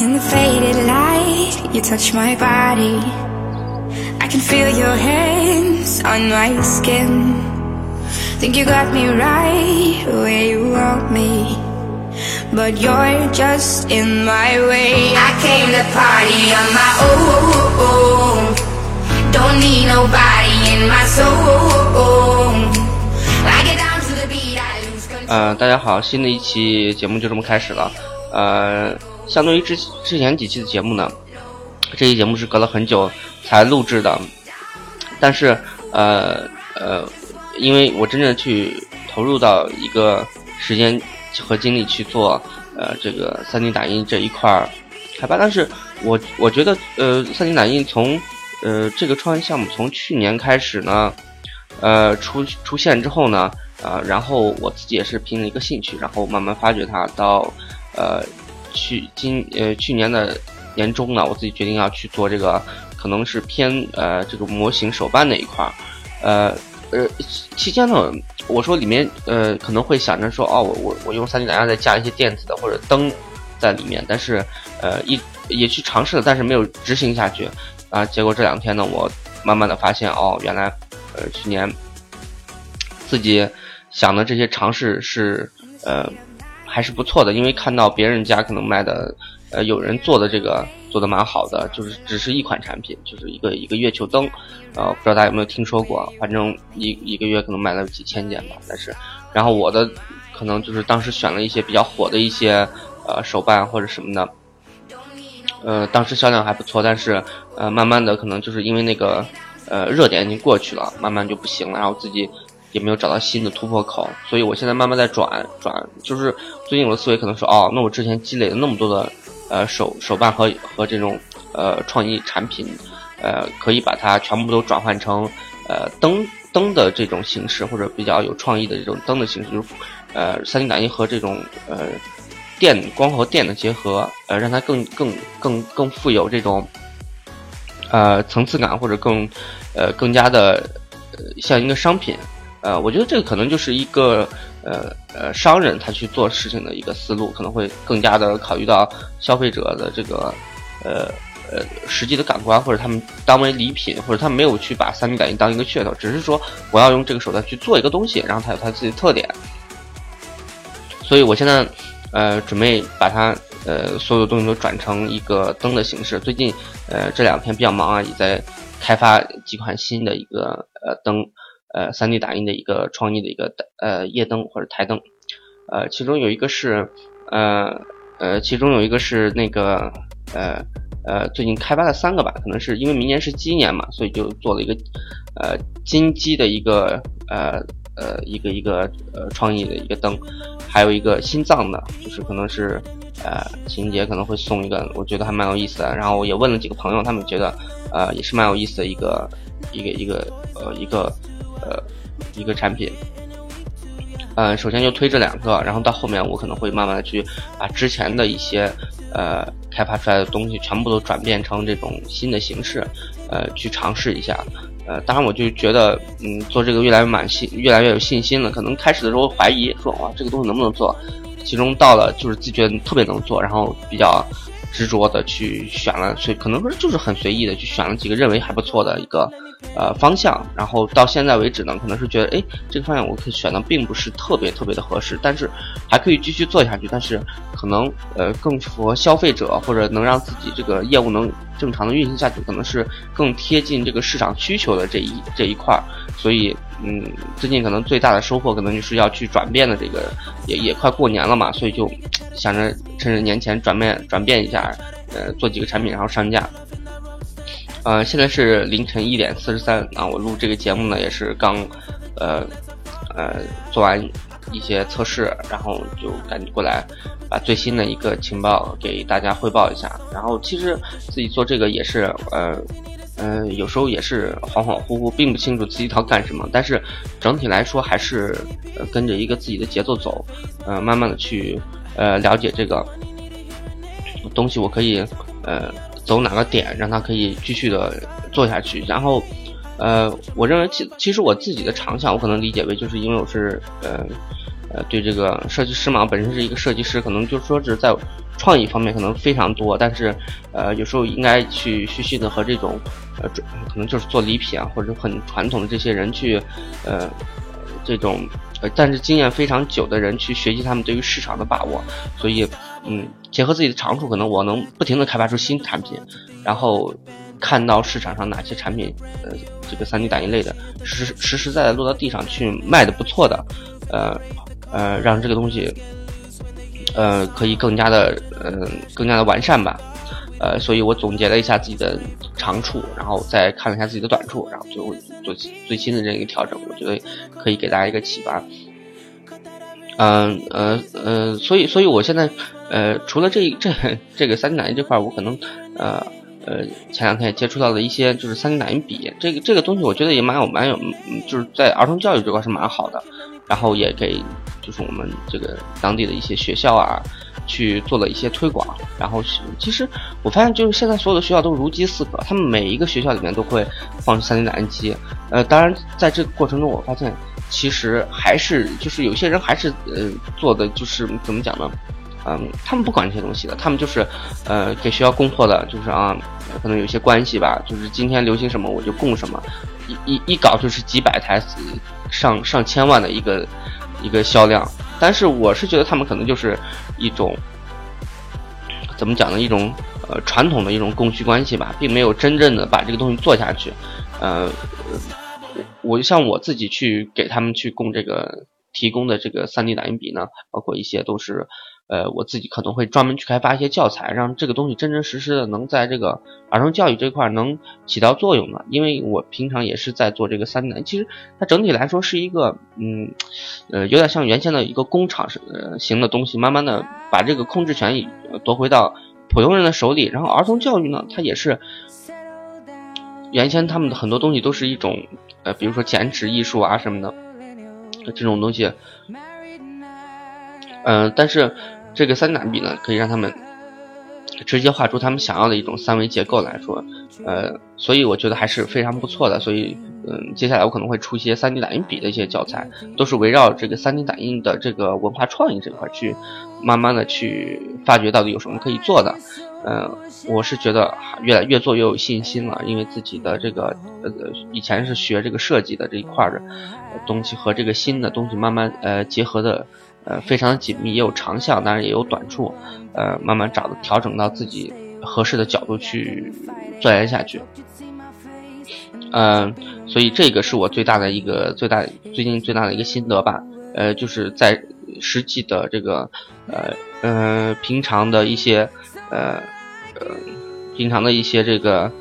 In the faded light, you touch my body. I can feel your hands on my skin. Think you got me right where you want me. But you're just in my way. I came to party on my own. Don't need nobody in my soul. I get down to the beat, I lose control. 呃，大家好，新的一期节目就这么开始了。呃， 相对于之之前几期的节目呢，这期节目是隔了很久才录制的，但是呃呃，因为我真正去投入到一个时间和精力去做呃这个 3D 打印这一块儿开发，但是我我觉得呃 3D 打印从呃这个创业项目从去年开始呢，呃出出现之后呢。啊，然后我自己也是凭了一个兴趣，然后慢慢发掘它。到呃去今呃去年的年中呢，我自己决定要去做这个，可能是偏呃这个模型手办那一块儿。呃呃期间呢，我说里面呃可能会想着说，哦，我我我用 3D 打印再加一些电子的或者灯在里面，但是呃一也去尝试了，但是没有执行下去啊。结果这两天呢，我慢慢的发现，哦，原来呃去年自己。想的这些尝试是呃还是不错的，因为看到别人家可能卖的呃有人做的这个做的蛮好的，就是只是一款产品，就是一个一个月球灯，呃不知道大家有没有听说过？反正一一个月可能卖了几千件吧。但是然后我的可能就是当时选了一些比较火的一些呃手办或者什么的，呃当时销量还不错，但是呃慢慢的可能就是因为那个呃热点已经过去了，慢慢就不行了，然后自己。也没有找到新的突破口，所以我现在慢慢在转转，就是最近我的思维可能说，哦，那我之前积累了那么多的呃手手办和和这种呃创意产品，呃，可以把它全部都转换成呃灯灯的这种形式，或者比较有创意的这种灯的形式，就是呃三 D 打印和这种呃电光和电的结合，呃，让它更更更更富有这种呃层次感，或者更呃更加的像一个商品。呃，我觉得这个可能就是一个呃呃商人他去做事情的一个思路，可能会更加的考虑到消费者的这个呃呃实际的感官，或者他们当为礼品，或者他没有去把三 D 打印当一个噱头，只是说我要用这个手段去做一个东西，然后它有它自己的特点。所以我现在呃准备把它呃所有东西都转成一个灯的形式。最近呃这两天比较忙啊，也在开发几款新的一个呃灯。呃，3D 打印的一个创意的一个呃夜灯或者台灯，呃，其中有一个是呃呃，其中有一个是那个呃呃最近开发了三个吧，可能是因为明年是鸡年嘛，所以就做了一个呃金鸡的一个呃呃一个一个呃创意的一个灯，还有一个心脏的，就是可能是呃情人节可能会送一个，我觉得还蛮有意思的。然后我也问了几个朋友，他们觉得呃也是蛮有意思的一个一个一个呃一个。呃，一个产品，呃，首先就推这两个，然后到后面我可能会慢慢的去把之前的一些呃开发出来的东西全部都转变成这种新的形式，呃，去尝试一下。呃，当然我就觉得，嗯，做这个越来越满信，越来越有信心了。可能开始的时候怀疑说，哇，这个东西能不能做？其中到了就是自觉特别能做，然后比较执着的去选了，所以可能说就是很随意的去选了几个认为还不错的一个。呃，方向，然后到现在为止呢，可能是觉得，哎，这个方向我可以选的并不是特别特别的合适，但是还可以继续做下去，但是可能呃更符合消费者或者能让自己这个业务能正常的运行下去，可能是更贴近这个市场需求的这一这一块儿，所以嗯，最近可能最大的收获可能就是要去转变的这个，也也快过年了嘛，所以就想着趁着年前转变转变一下，呃，做几个产品然后上架。呃，现在是凌晨一点四十三啊，我录这个节目呢也是刚，呃，呃做完一些测试，然后就赶紧过来把最新的一个情报给大家汇报一下。然后其实自己做这个也是，呃，呃，有时候也是恍恍惚惚，并不清楚自己要干什么。但是整体来说还是呃跟着一个自己的节奏走，呃，慢慢的去呃了解这个东西，我可以呃。走哪个点让他可以继续的做下去，然后，呃，我认为其其实我自己的长项，我可能理解为就是因为我是呃呃对这个设计师嘛，本身是一个设计师，可能就是说是在创意方面可能非常多，但是呃有时候应该去虚心的和这种呃可能就是做礼品啊或者很传统的这些人去呃这种呃但是经验非常久的人去学习他们对于市场的把握，所以嗯结合自己的长处，可能我能不停的开发出新产品，然后。看到市场上哪些产品，呃，这个 3D 打印类的实实实在在落到地上去卖的不错的，呃呃，让这个东西，呃，可以更加的，嗯，更加的完善吧，呃，所以我总结了一下自己的长处，然后再看了一下自己的短处，然后最后做最新的这一个调整，我觉得可以给大家一个启发。嗯呃呃，所以所以我现在，呃，除了这这这个 3D 打印这块，我可能，呃。呃，前两天也接触到了一些，就是三 D 打印笔，这个这个东西我觉得也蛮有蛮有，就是在儿童教育这块是蛮好的，然后也给就是我们这个当地的一些学校啊，去做了一些推广。然后其实我发现，就是现在所有的学校都如饥似渴，他们每一个学校里面都会放三 D 打印机。呃，当然在这个过程中，我发现其实还是就是有些人还是呃做的就是怎么讲呢？嗯，他们不管这些东西的，他们就是，呃，给学校供货的，就是啊，可能有些关系吧，就是今天流行什么我就供什么，一一一搞就是几百台，上上千万的一个一个销量。但是我是觉得他们可能就是一种，怎么讲呢？一种呃传统的一种供需关系吧，并没有真正的把这个东西做下去。呃，我就像我自己去给他们去供这个提供的这个 3D 打印笔呢，包括一些都是。呃，我自己可能会专门去开发一些教材，让这个东西真真实实的能在这个儿童教育这块能起到作用的。因为我平常也是在做这个三 D，其实它整体来说是一个，嗯，呃，有点像原先的一个工厂式型的东西，慢慢的把这个控制权夺回到普通人的手里。然后儿童教育呢，它也是原先他们的很多东西都是一种，呃，比如说剪纸艺术啊什么的这种东西，嗯，但是。这个三 D 打印笔呢，可以让他们直接画出他们想要的一种三维结构来说，呃，所以我觉得还是非常不错的。所以，嗯，接下来我可能会出一些三 D 打印笔的一些教材，都是围绕这个三 D 打印的这个文化创意这块去慢慢的去发掘到底有什么可以做的。嗯，我是觉得越来越做越有信心了，因为自己的这个呃以前是学这个设计的这一块的东西和这个新的东西慢慢呃结合的。呃，非常紧密，也有长项，当然也有短处，呃，慢慢找调整到自己合适的角度去钻研下去。嗯，所以这个是我最大的一个最大最近最大的一个心得吧。呃，就是在实际的这个呃呃平常的一些呃呃平常的一些这个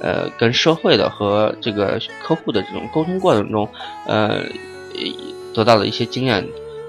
呃跟社会的和这个客户的这种沟通过程中，呃得到的一些经验。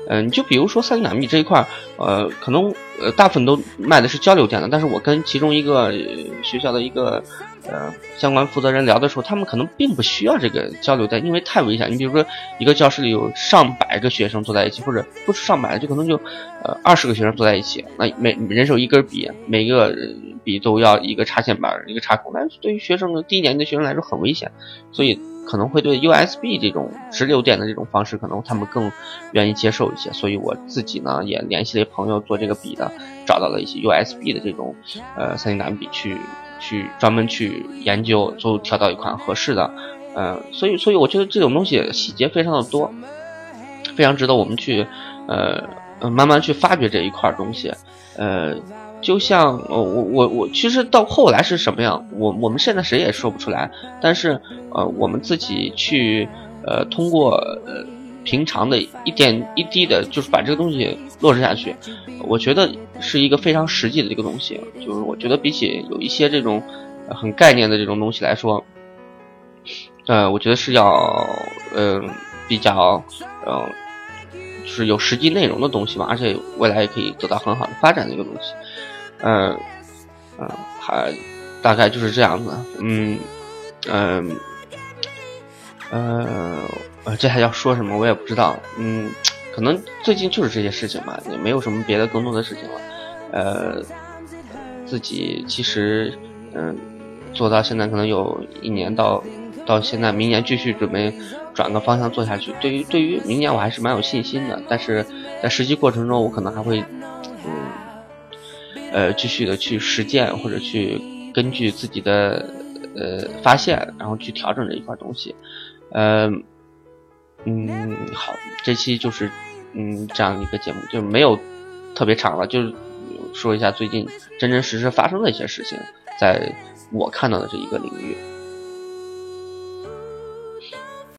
嗯，就比如说三 D 打印这一块，呃，可能呃大部分都卖的是交流电的，但是我跟其中一个学校的一个呃相关负责人聊的时候，他们可能并不需要这个交流电，因为太危险。你比如说一个教室里有上百个学生坐在一起，或者不是上百，就可能就呃二十个学生坐在一起，那每人手一根笔，每个笔都要一个插线板，一个插孔，那对于学生的低年级的学生来说很危险，所以。可能会对 USB 这种直流电的这种方式，可能他们更愿意接受一些。所以我自己呢，也联系了朋友做这个笔的，找到了一些 USB 的这种呃三 D 打笔，去去专门去研究，最后挑到一款合适的。嗯，所以所以我觉得这种东西细节非常的多，非常值得我们去呃慢慢去发掘这一块东西，呃。就像呃我我我其实到后来是什么样，我我们现在谁也说不出来。但是呃我们自己去呃通过呃平常的一点一滴的，就是把这个东西落实下去，我觉得是一个非常实际的一个东西。就是我觉得比起有一些这种很概念的这种东西来说，呃我觉得是要嗯比较呃就是有实际内容的东西嘛，而且未来也可以得到很好的发展的一个东西。嗯，嗯，还大概就是这样子。嗯，嗯，呃，这还要说什么？我也不知道。嗯，可能最近就是这些事情吧，也没有什么别的更多的事情了。呃，自己其实，嗯，做到现在可能有一年到到现在，明年继续准备转个方向做下去。对于对于明年，我还是蛮有信心的。但是在实际过程中，我可能还会。嗯呃继续的去实践或者去根据自己的呃发现，然后去调整这一块东西。呃，嗯，好，这期就是嗯这样一个节目，就没有特别长了，就是说一下最近真真实实发生的一些事情，在我看到的这一个领域。